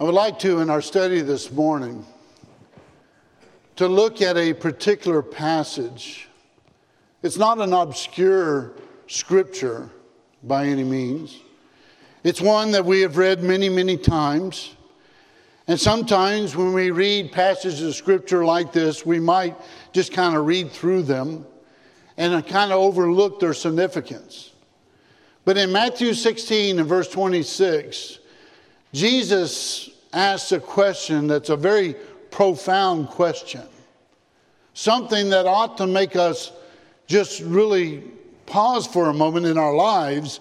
I would like to, in our study this morning, to look at a particular passage. It's not an obscure scripture by any means. It's one that we have read many, many times. And sometimes when we read passages of scripture like this, we might just kind of read through them and kind of overlook their significance. But in Matthew 16 and verse 26, Jesus asks a question that's a very profound question. Something that ought to make us just really pause for a moment in our lives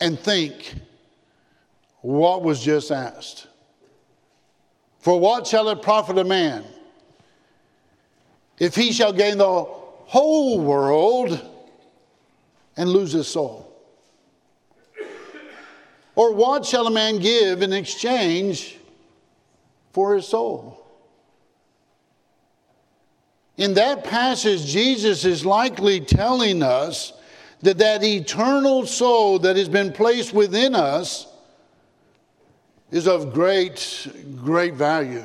and think what was just asked. For what shall it profit a man if he shall gain the whole world and lose his soul? Or what shall a man give in exchange for his soul? In that passage, Jesus is likely telling us that that eternal soul that has been placed within us is of great, great value.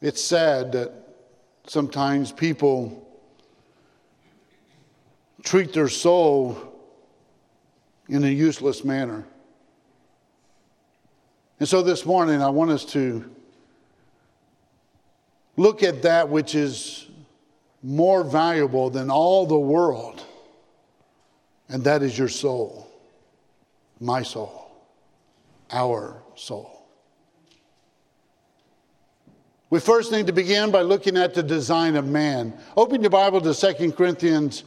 It's sad that sometimes people treat their soul in a useless manner. And so this morning, I want us to look at that which is more valuable than all the world, and that is your soul, my soul, our soul. We first need to begin by looking at the design of man. Open your Bible to 2 Corinthians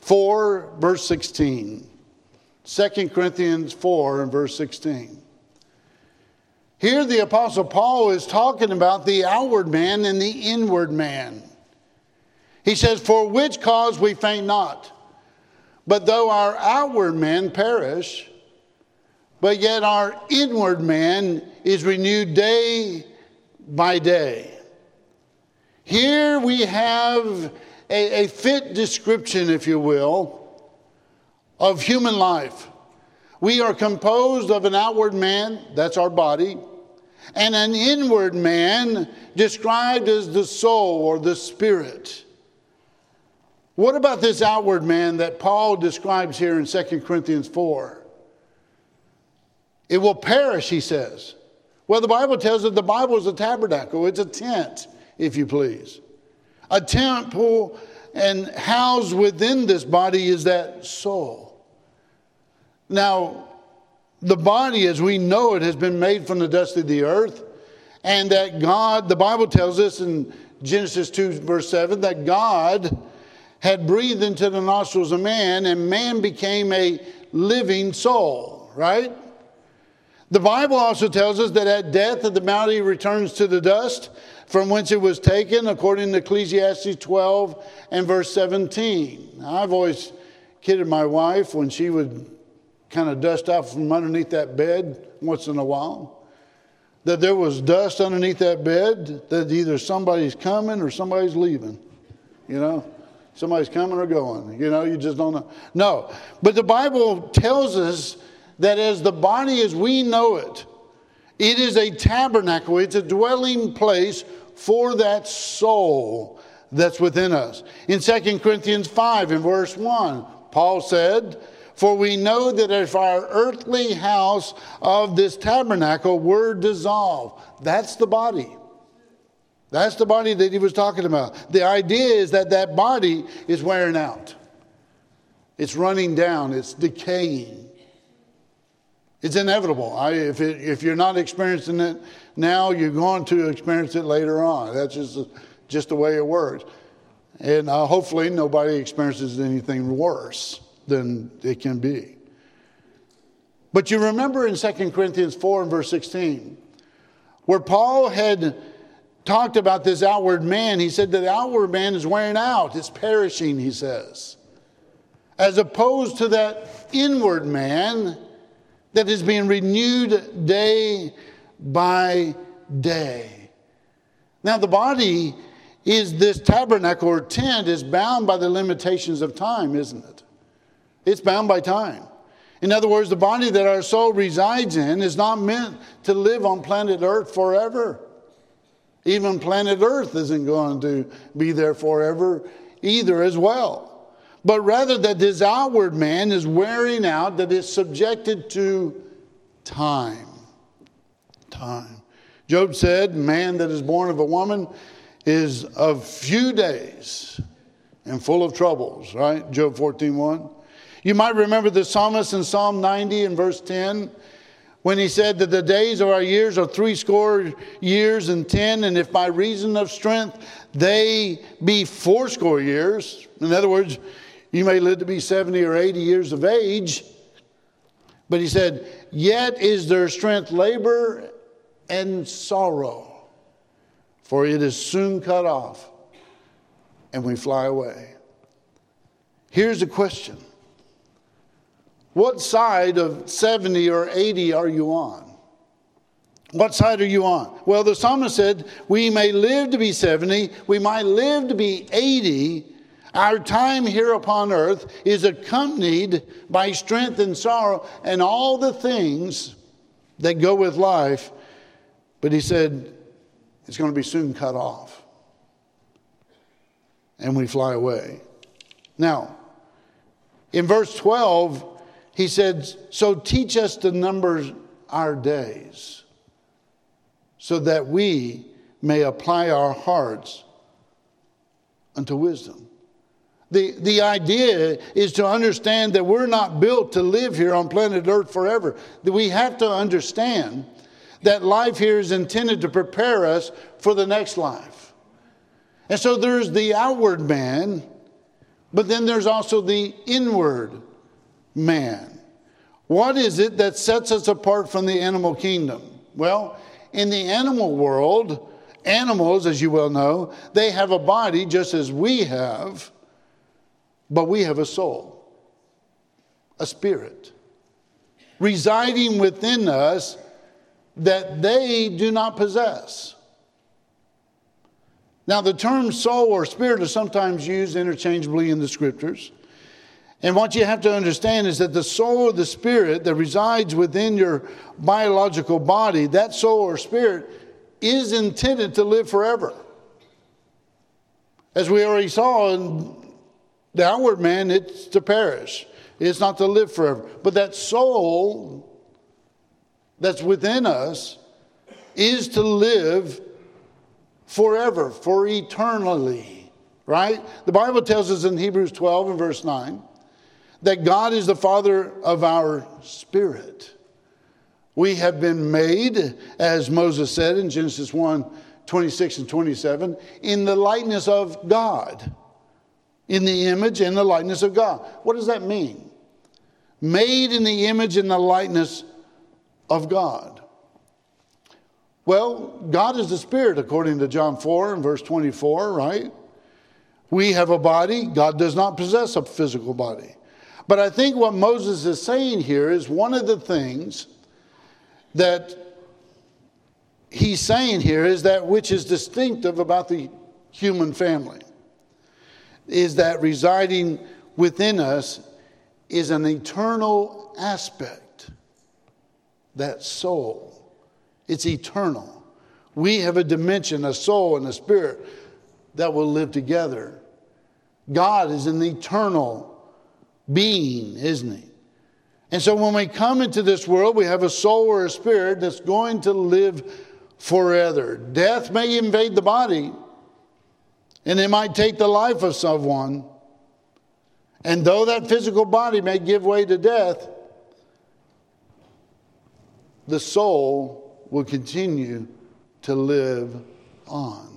4, verse 16. 2 Corinthians 4 and verse 16. Here, the Apostle Paul is talking about the outward man and the inward man. He says, For which cause we faint not, but though our outward man perish, but yet our inward man is renewed day by day. Here we have a, a fit description, if you will, of human life. We are composed of an outward man, that's our body, and an inward man described as the soul or the spirit. What about this outward man that Paul describes here in 2 Corinthians 4? It will perish, he says. Well, the Bible tells us the Bible is a tabernacle, it's a tent, if you please a temple, and housed within this body is that soul. Now, the body as we know it has been made from the dust of the earth, and that God, the Bible tells us in Genesis 2, verse 7, that God had breathed into the nostrils of man, and man became a living soul, right? The Bible also tells us that at death, the body returns to the dust, from whence it was taken, according to Ecclesiastes 12 and verse 17. I've always kidded my wife when she would kind of dust out from underneath that bed once in a while that there was dust underneath that bed, that either somebody's coming or somebody's leaving. You know, somebody's coming or going. You know, you just don't know. No, but the Bible tells us that as the body as we know it, it is a tabernacle, it's a dwelling place for that soul that's within us. In 2 Corinthians 5, in verse 1, Paul said, For we know that if our earthly house of this tabernacle were dissolved, that's the body. That's the body that he was talking about. The idea is that that body is wearing out, it's running down, it's decaying. It's inevitable. I, if, it, if you're not experiencing it now, you're going to experience it later on. That's just, just the way it works. And uh, hopefully, nobody experiences anything worse than it can be. But you remember in 2 Corinthians 4 and verse 16, where Paul had talked about this outward man, he said that the outward man is wearing out, it's perishing, he says. As opposed to that inward man that is being renewed day by day. Now, the body is this tabernacle or tent is bound by the limitations of time, isn't it? It's bound by time. In other words, the body that our soul resides in is not meant to live on planet Earth forever. Even planet Earth isn't going to be there forever either, as well. But rather, that this outward man is wearing out, that is subjected to time. Time. Job said, Man that is born of a woman is of few days and full of troubles, right? Job 14 1. You might remember the psalmist in Psalm 90 and verse 10 when he said that the days of our years are three score years and ten, and if by reason of strength they be fourscore years, in other words, you may live to be 70 or 80 years of age. But he said, Yet is their strength labor and sorrow, for it is soon cut off, and we fly away. Here's a question what side of 70 or 80 are you on? What side are you on? Well, the psalmist said, We may live to be 70, we might live to be 80. Our time here upon earth is accompanied by strength and sorrow and all the things that go with life. But he said, It's going to be soon cut off. And we fly away. Now, in verse 12, he said, So teach us to number our days so that we may apply our hearts unto wisdom. The, the idea is to understand that we're not built to live here on planet Earth forever. That we have to understand that life here is intended to prepare us for the next life. And so there's the outward man, but then there's also the inward man. What is it that sets us apart from the animal kingdom? Well, in the animal world, animals, as you well know, they have a body just as we have, but we have a soul, a spirit, residing within us that they do not possess. Now, the term soul or spirit is sometimes used interchangeably in the scriptures. And what you have to understand is that the soul or the spirit that resides within your biological body, that soul or spirit, is intended to live forever. As we already saw in the outward man, it's to perish, it's not to live forever. But that soul that's within us is to live forever, for eternally, right? The Bible tells us in Hebrews 12 and verse 9 that God is the Father of our spirit. We have been made, as Moses said in Genesis 1 26 and 27, in the likeness of God, in the image and the likeness of God. What does that mean? Made in the image and the likeness of God. Well, God is the Spirit, according to John 4 and verse 24, right? We have a body. God does not possess a physical body. But I think what Moses is saying here is one of the things that he's saying here is that which is distinctive about the human family is that residing within us is an eternal aspect that soul. It's eternal. We have a dimension a soul and a spirit that will live together. God is an eternal being, isn't he? And so when we come into this world, we have a soul or a spirit that's going to live forever. Death may invade the body, and it might take the life of someone. And though that physical body may give way to death, the soul will continue to live on.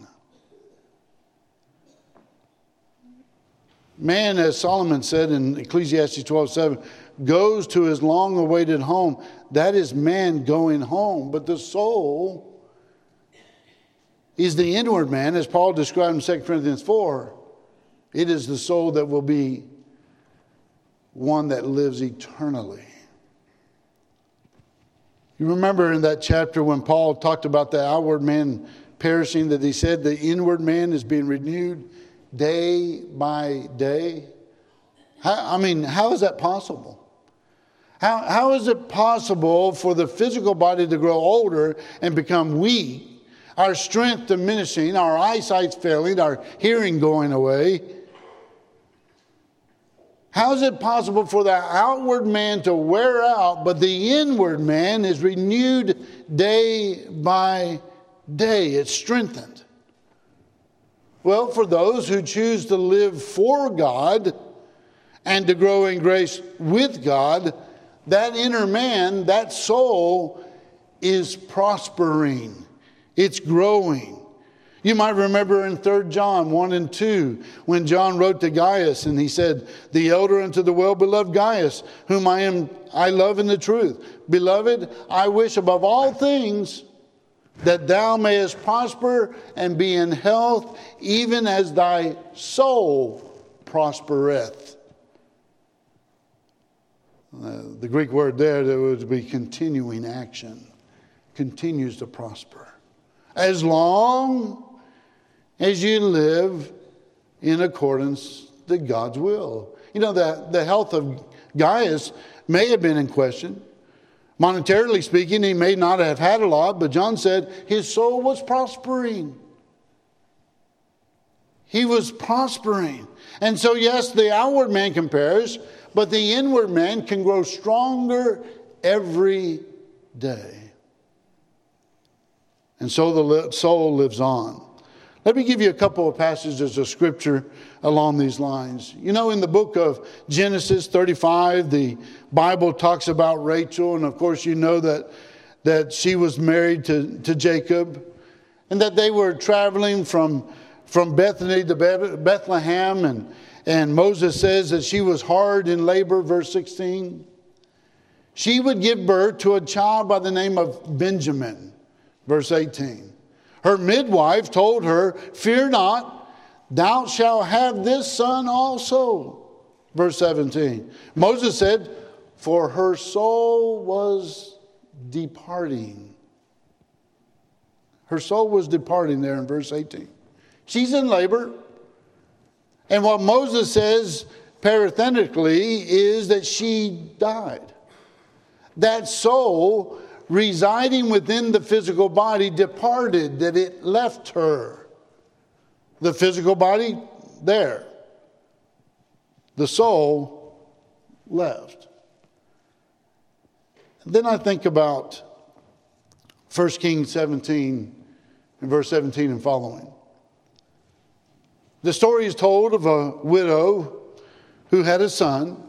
Man, as Solomon said in Ecclesiastes 12 7, goes to his long awaited home. That is man going home. But the soul is the inward man, as Paul described in 2 Corinthians 4. It is the soul that will be one that lives eternally. You remember in that chapter when Paul talked about the outward man perishing, that he said the inward man is being renewed day by day? How, I mean, how is that possible? How, how is it possible for the physical body to grow older and become weak, our strength diminishing, our eyesight failing, our hearing going away? How is it possible for the outward man to wear out, but the inward man is renewed day by day? It's strengthened. Well, for those who choose to live for God and to grow in grace with God, that inner man, that soul, is prospering, it's growing. You might remember in 3 John 1 and 2 when John wrote to Gaius and he said, The elder unto the well beloved Gaius, whom I am I love in the truth. Beloved, I wish above all things that thou mayest prosper and be in health, even as thy soul prospereth. Uh, the Greek word there, there would be continuing action, continues to prosper. As long as you live in accordance to God's will. You know, the, the health of Gaius may have been in question. Monetarily speaking, he may not have had a lot, but John said his soul was prospering. He was prospering. And so, yes, the outward man compares, but the inward man can grow stronger every day. And so the soul lives on. Let me give you a couple of passages of scripture along these lines. You know, in the book of Genesis 35, the Bible talks about Rachel, and of course, you know that, that she was married to, to Jacob, and that they were traveling from, from Bethany to Bethlehem, and, and Moses says that she was hard in labor, verse 16. She would give birth to a child by the name of Benjamin, verse 18. Her midwife told her, Fear not, thou shalt have this son also. Verse 17. Moses said, For her soul was departing. Her soul was departing there in verse 18. She's in labor. And what Moses says parenthetically is that she died. That soul residing within the physical body departed, that it left her. The physical body, there. The soul left. Then I think about 1 Kings 17 and verse 17 and following. The story is told of a widow who had a son.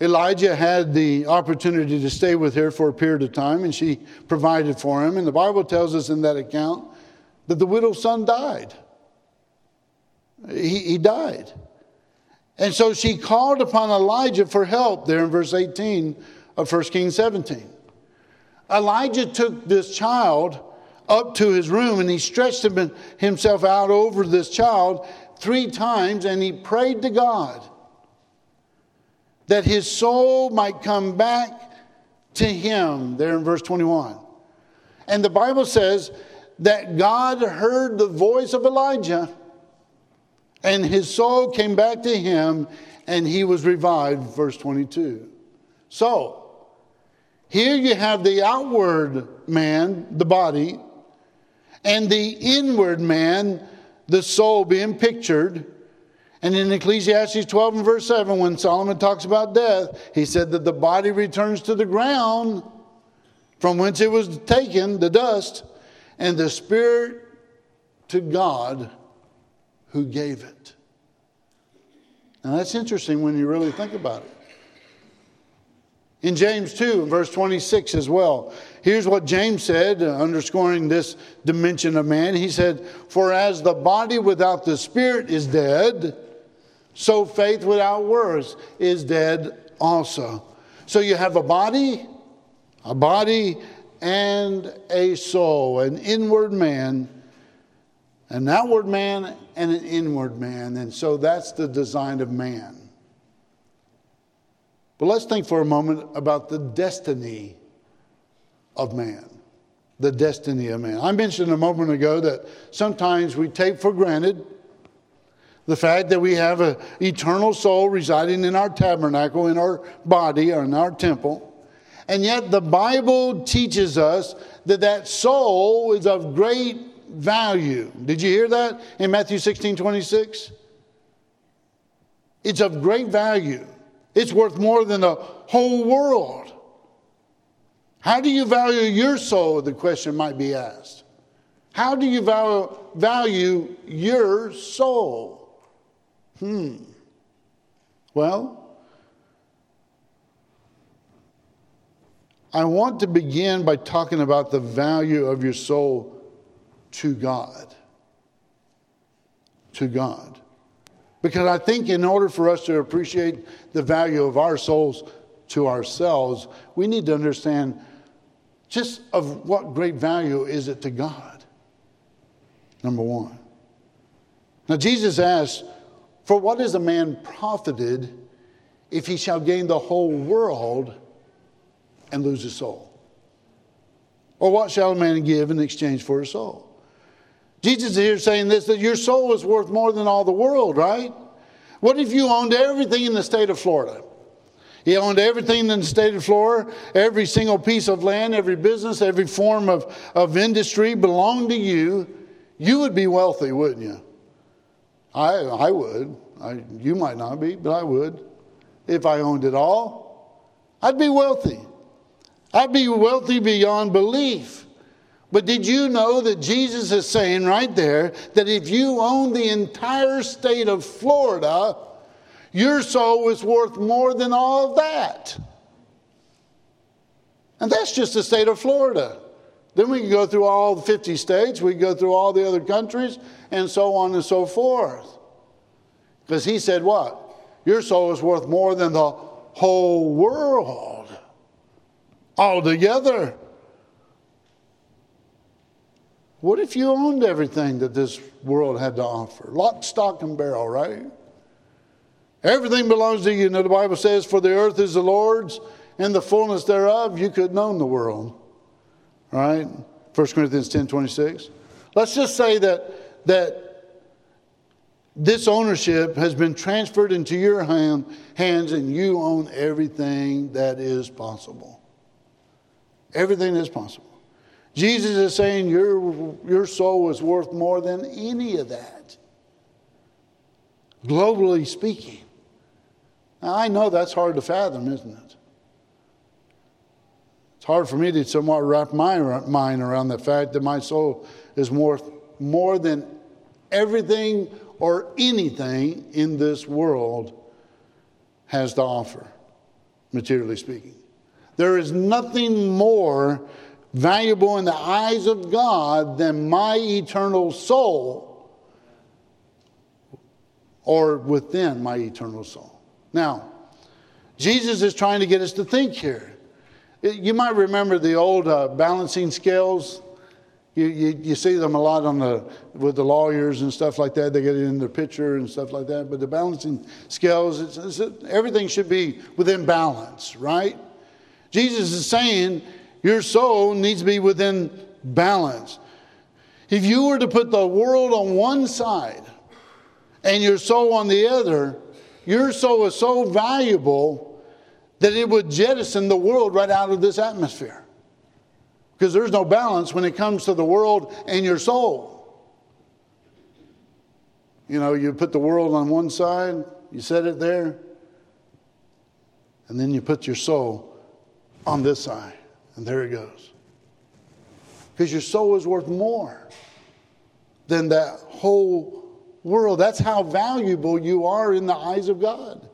Elijah had the opportunity to stay with her for a period of time, and she provided for him. And the Bible tells us in that account that the widow's son died. He, he died. And so she called upon Elijah for help there in verse 18 of 1 Kings 17. Elijah took this child up to his room and he stretched himself out over this child three times and he prayed to God that his soul might come back to him, there in verse 21. And the Bible says that God heard the voice of Elijah and his soul came back to him and he was revived, verse 22. So, here you have the outward man, the body, and the inward man, the soul, being pictured. And in Ecclesiastes 12 and verse 7, when Solomon talks about death, he said that the body returns to the ground from whence it was taken, the dust, and the spirit to God who gave it. Now that's interesting when you really think about it. In James 2, verse 26 as well, here's what James said, uh, underscoring this dimension of man. He said, For as the body without the spirit is dead, so faith without works is dead also. So you have a body, a body, and a soul, an inward man, an outward man, and an inward man. And so that's the design of man. But let's think for a moment about the destiny of man. The destiny of man. I mentioned a moment ago that sometimes we take for granted The fact that we have an eternal soul residing in our tabernacle, in our body, or in our temple. And yet the Bible teaches us that that soul is of great value. Did you hear that in Matthew 16 26? It's of great value. It's worth more than the whole world. How do you value your soul? The question might be asked. How do you value, your soul? Hmm. Well, I want to begin by talking about the value of your soul to God. To God. Because I think in order for us to appreciate the value of our souls to ourselves, we need to understand just of what great value is it to God. Number one. Now, Jesus asked, For what is a man profited if he shall gain the whole world and lose his soul? Or what shall a man give in exchange for his soul? Jesus is here saying this that your soul is worth more than all the world, right? What if you owned everything in the state of Florida? You owned everything in the state of Florida, every single piece of land, every business, every form of, of industry belonged to you. You would be wealthy, wouldn't you? I, I would. I, you might not be, but I would. If I owned it all, I'd be wealthy. I'd be wealthy beyond belief. But did you know that Jesus is saying right there that if you own the entire state of Florida, your soul is worth more than all of that? And that's just the state of Florida. Then we can go through all the 50 states, we can go through all the other countries, and so on and so forth. Because he said, What? Your soul is worth more than the whole world altogether. What if you owned everything that this world had to offer? Lock, stock, and barrel, right? Everything belongs to you. Know, the Bible says, For the earth is the Lord's and the fullness thereof. You couldn't own the world. Right? 1 Corinthians 10 26. Let's just say that, that this ownership has been transferred into your hand, hands and you own everything that is possible. Everything is possible. Jesus is saying your, your soul is worth more than any of that, globally speaking. Now, I know that's hard to fathom, isn't it? It's hard for me to somewhat wrap my mind around the fact that my soul is worth more than everything or anything in this world has to offer, materially speaking. There is nothing more valuable in the eyes of God than my eternal soul or within my eternal soul. Now, Jesus is trying to get us to think here. You might remember the old uh, balancing scales. You, you, you, see them a lot on the, with the lawyers and stuff like that. They get it in their picture and stuff like that. But the balancing scales, it's, it's, everything should be within balance, right? Jesus is saying your soul needs to be within balance. If you were to put the world on one side and your soul on the other, your soul is so valuable that it would jettison the world right out of this atmosphere. Because there's no balance when it comes to the world and your soul. You know, you put the world on one side, you set it there, and then you put your soul on this side. And there it goes. Because your soul is worth more than that whole world. That's how valuable you are in the eyes of God.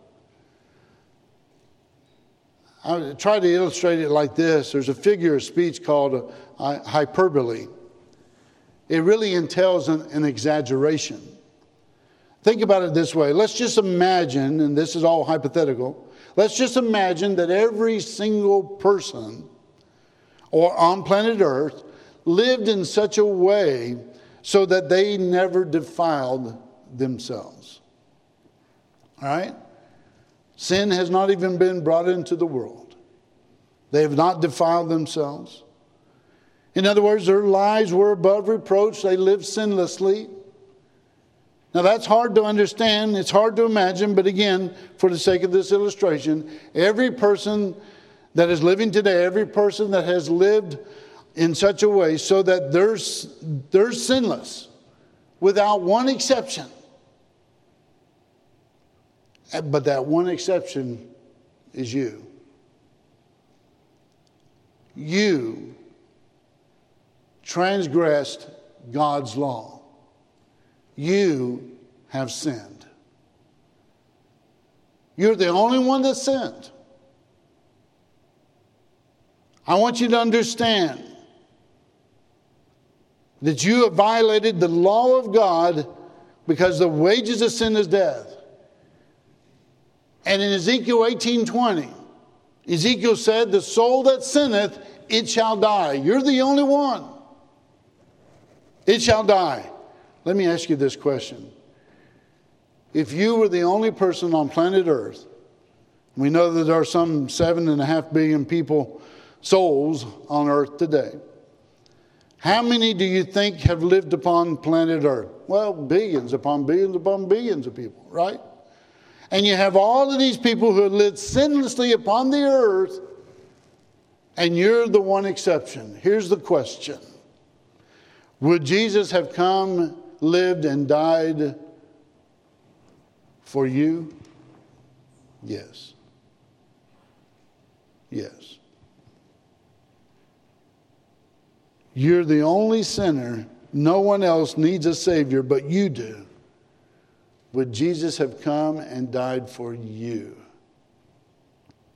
I try to illustrate it like this there's a figure of speech called uh, hyperbole. It really entails an, an exaggeration. Think about it this way. Let's just imagine, and this is all hypothetical, Let's just imagine that every single person or on planet Earth lived in such a way so that they never defiled themselves. All right? Sin has not even been brought into the world. They have not defiled themselves. In other words, their lives were above reproach. They lived sinlessly. Now, that's hard to understand. It's hard to imagine. But again, for the sake of this illustration, every person that is living today, every person that has lived in such a way so that they're, they're sinless, without one exception. But that one exception is you. You transgressed God's law. You have sinned. You're the only one that sinned. I want you to understand that you have violated the law of God because the wages of sin is death. And in Ezekiel 18:20, Ezekiel said, "The soul that sinneth, it shall die." You're the only one. It shall die. Let me ask you this question. If you were the only person on planet Earth, we know that there are some seven and a half billion people, souls on Earth today. How many do you think have lived upon planet Earth? Well, billions upon billions upon billions of people, right? And you have all of these people who have lived sinlessly upon the earth, and you're the one exception. Here's the question Would Jesus have come, lived, and died for you? Yes. Yes. You're the only sinner. No one else needs a Savior, but you do. Would Jesus have come and died for you?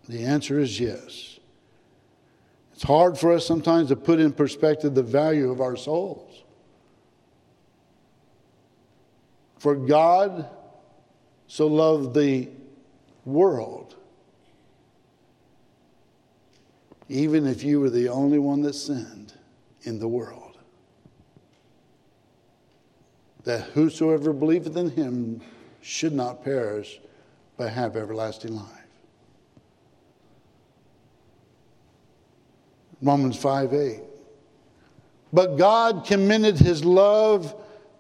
The answer is yes. It's hard for us sometimes to put in perspective the value of our souls. For God so loved the world, even if you were the only one that sinned in the world. That whosoever believeth in him should not perish, but have everlasting life. Romans 5 8. But God commended his love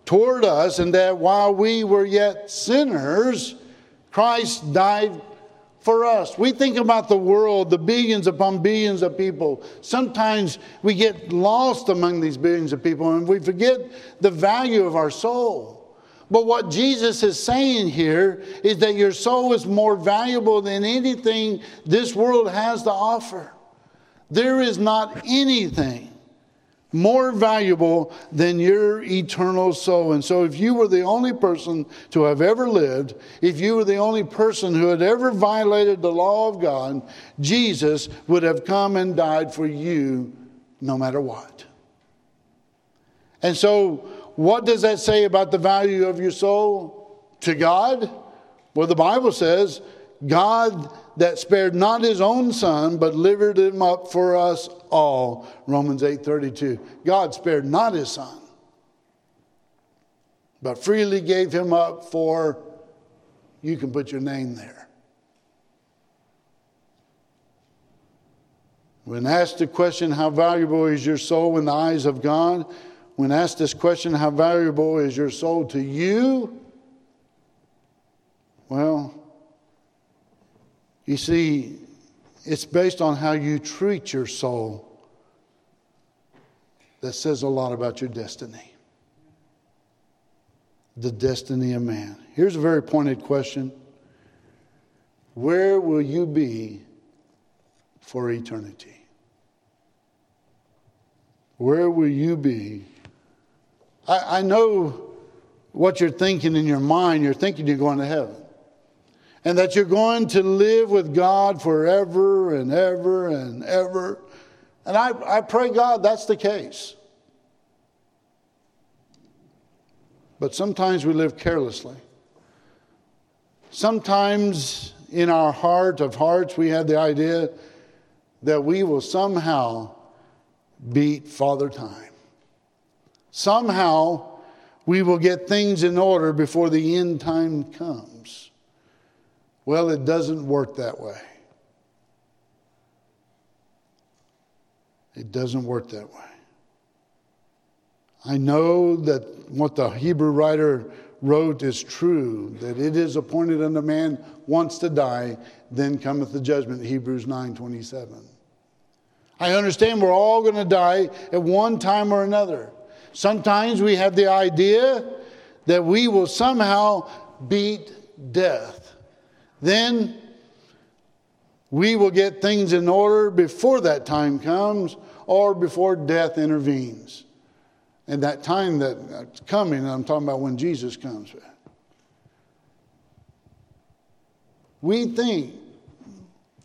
toward us, and that while we were yet sinners, Christ died for us. We think about the world, the billions upon billions of people. Sometimes we get lost among these billions of people and we forget the value of our soul. But what Jesus is saying here is that your soul is more valuable than anything this world has to offer. There is not anything more valuable than your eternal soul. And so, if you were the only person to have ever lived, if you were the only person who had ever violated the law of God, Jesus would have come and died for you no matter what. And so, what does that say about the value of your soul to God? Well, the Bible says, God that spared not his own son, but delivered him up for us all. Romans 8:32. God spared not his son, but freely gave him up for you can put your name there. When asked the question, How valuable is your soul in the eyes of God? When asked this question, How valuable is your soul to you? Well, you see, it's based on how you treat your soul that says a lot about your destiny. The destiny of man. Here's a very pointed question Where will you be for eternity? Where will you be? I, I know what you're thinking in your mind. You're thinking you're going to heaven and that you're going to live with God forever and ever and ever. And I, I pray, God, that's the case. But sometimes we live carelessly. Sometimes in our heart of hearts, we have the idea that we will somehow beat Father Time. Somehow we will get things in order before the end time comes. Well, it doesn't work that way. It doesn't work that way. I know that what the Hebrew writer wrote is true, that it is appointed unto man once to die, then cometh the judgment, Hebrews 9 27. I understand we're all going to die at one time or another. Sometimes we have the idea that we will somehow beat death. Then we will get things in order before that time comes or before death intervenes. And that time that's coming, I'm talking about when Jesus comes. We think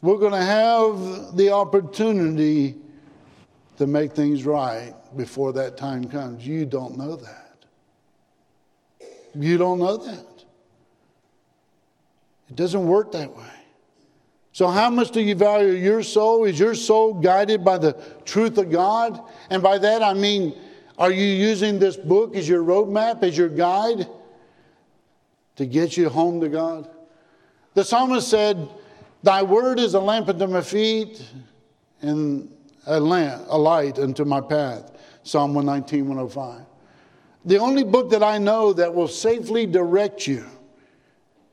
we're going to have the opportunity to make things right before that time comes. You don't know that. You don't know that. It doesn't work that way. So, how much do you value your soul? Is your soul guided by the truth of God? And by that I mean, are you using this book as your roadmap, as your guide to get you home to God? The psalmist said, Thy word is a lamp unto my feet and a, lamp, a light unto my path. Psalm 119, 105. The only book that I know that will safely direct you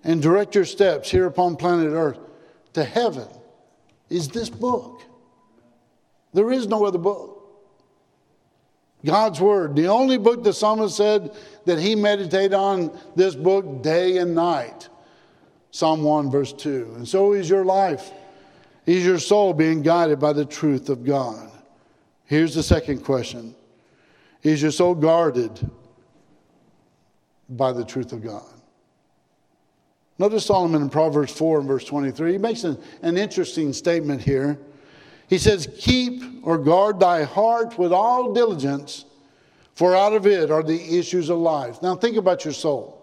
and direct your steps here upon planet Earth to heaven is this book. There is no other book. God's Word. The only book the psalmist said that he meditated on this book day and night. Psalm 1, verse 2. And so is your life. Is your soul being guided by the truth of God? Here's the second question Is your soul guarded by the truth of God? Notice Solomon in Proverbs 4 and verse 23. He makes an, an interesting statement here. He says, Keep or guard thy heart with all diligence, for out of it are the issues of life. Now think about your soul.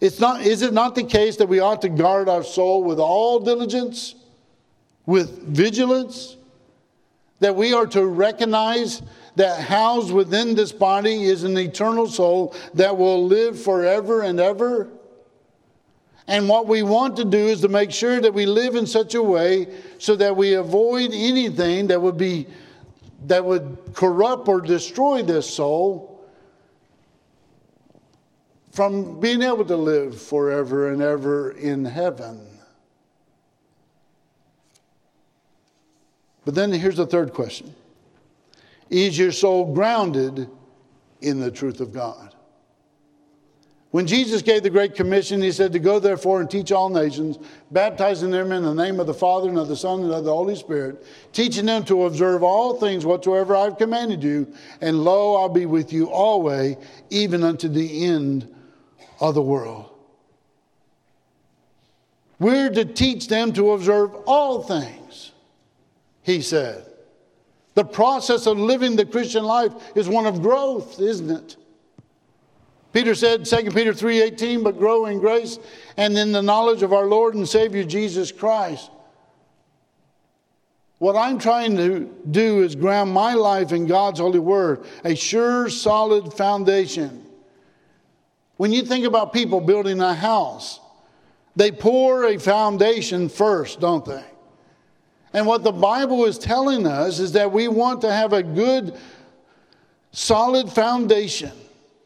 It's not, is it not the case that we ought to guard our soul with all diligence, with vigilance? That we are to recognize that housed within this body is an eternal soul that will live forever and ever? And what we want to do is to make sure that we live in such a way so that we avoid anything that would be that would corrupt or destroy this soul from being able to live forever and ever in heaven. But then here's the third question Is your soul grounded in the truth of God? When Jesus gave the Great Commission, he said to go therefore and teach all nations, baptizing them in the name of the Father and of the Son and of the Holy Spirit, teaching them to observe all things whatsoever I've commanded you, and lo, I'll be with you always, even unto the end of the world. We're to teach them to observe all things, he said. The process of living the Christian life is one of growth, isn't it? Peter said, 2 Peter 3:18, but grow in grace and in the knowledge of our Lord and Savior Jesus Christ. What I'm trying to do is ground my life in God's holy word, a sure, solid foundation. When you think about people building a house, they pour a foundation first, don't they? And what the Bible is telling us is that we want to have a good, solid foundation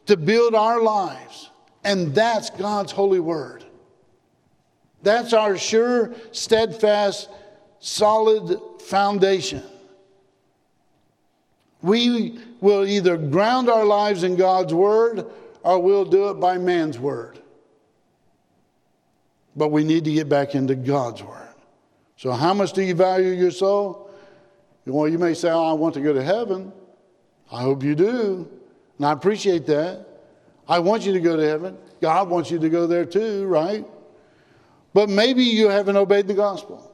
to build our lives. And that's God's holy word. That's our sure, steadfast, solid foundation. We will either ground our lives in God's word or we'll do it by man's word. But we need to get back into God's word. So, how much do you value your soul? Well, you may say, oh, I want to go to heaven. I hope you do. And I appreciate that. I want you to go to heaven. God wants you to go there too, right? But maybe you haven't obeyed the gospel.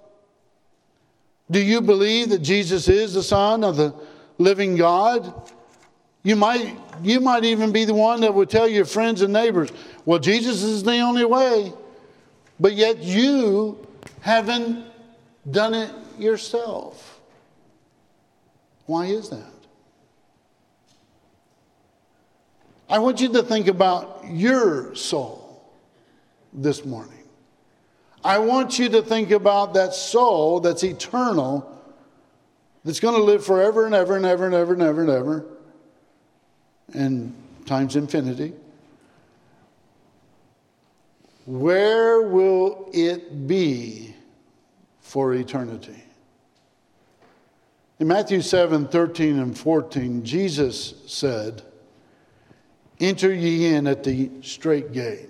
Do you believe that Jesus is the Son of the living God? You might, you might even be the one that would tell your friends and neighbors, well, Jesus is the only way. But yet you haven't done it yourself. Why is that? I want you to think about your soul this morning. I want you to think about that soul that's eternal, that's going to live forever and ever and ever and ever and ever and ever and times infinity. where will it be for eternity? In Matthew 7 13 and 14, Jesus said, Enter ye in at the strait gate.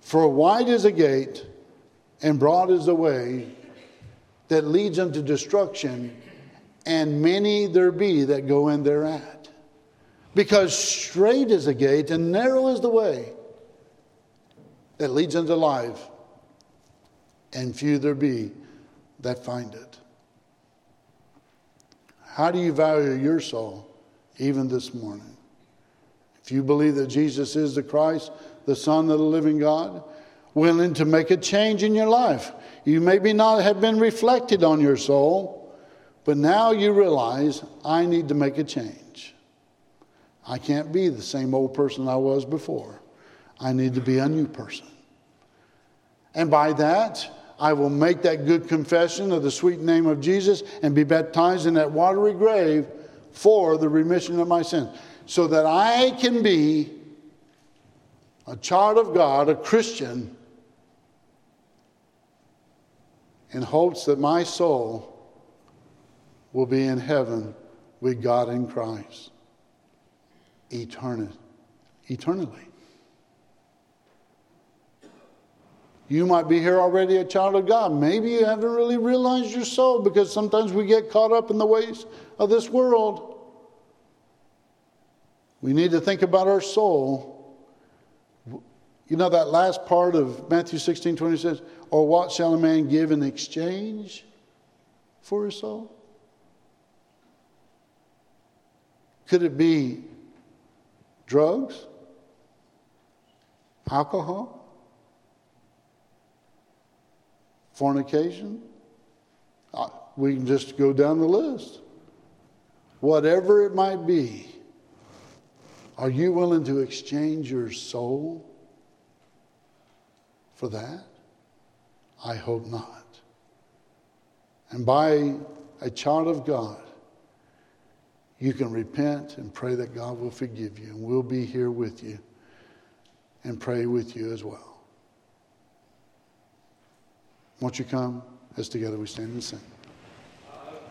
For wide is the gate, and broad is the way that leads unto destruction, and many there be that go in thereat. Because strait is the gate, and narrow is the way that leads unto life, and few there be that find it. How do you value your soul, even this morning? If you believe that Jesus is the Christ, the Son of the living God, willing to make a change in your life, you maybe not have been reflected on your soul, but now you realize I need to make a change. I can't be the same old person I was before. I need to be a new person. And by that, I will make that good confession of the sweet name of Jesus and be baptized in that watery grave for the remission of my sins so that I can be a child of God, a Christian, in hopes that my soul will be in heaven with God in Christ eternally. eternally. You might be here already a child of God. Maybe you haven't really realized your soul because sometimes we get caught up in the ways of this world. We need to think about our soul. You know that last part of Matthew 16 20 says, Or what shall a man give in exchange for his soul? Could it be drugs? Alcohol? Fornication? Uh, we can just go down the list. Whatever it might be are you willing to exchange your soul for that? I hope not. And by a child of God, you can repent and pray that God will forgive you. And we'll be here with you and pray with you as well. Won't you come as together we stand and sing?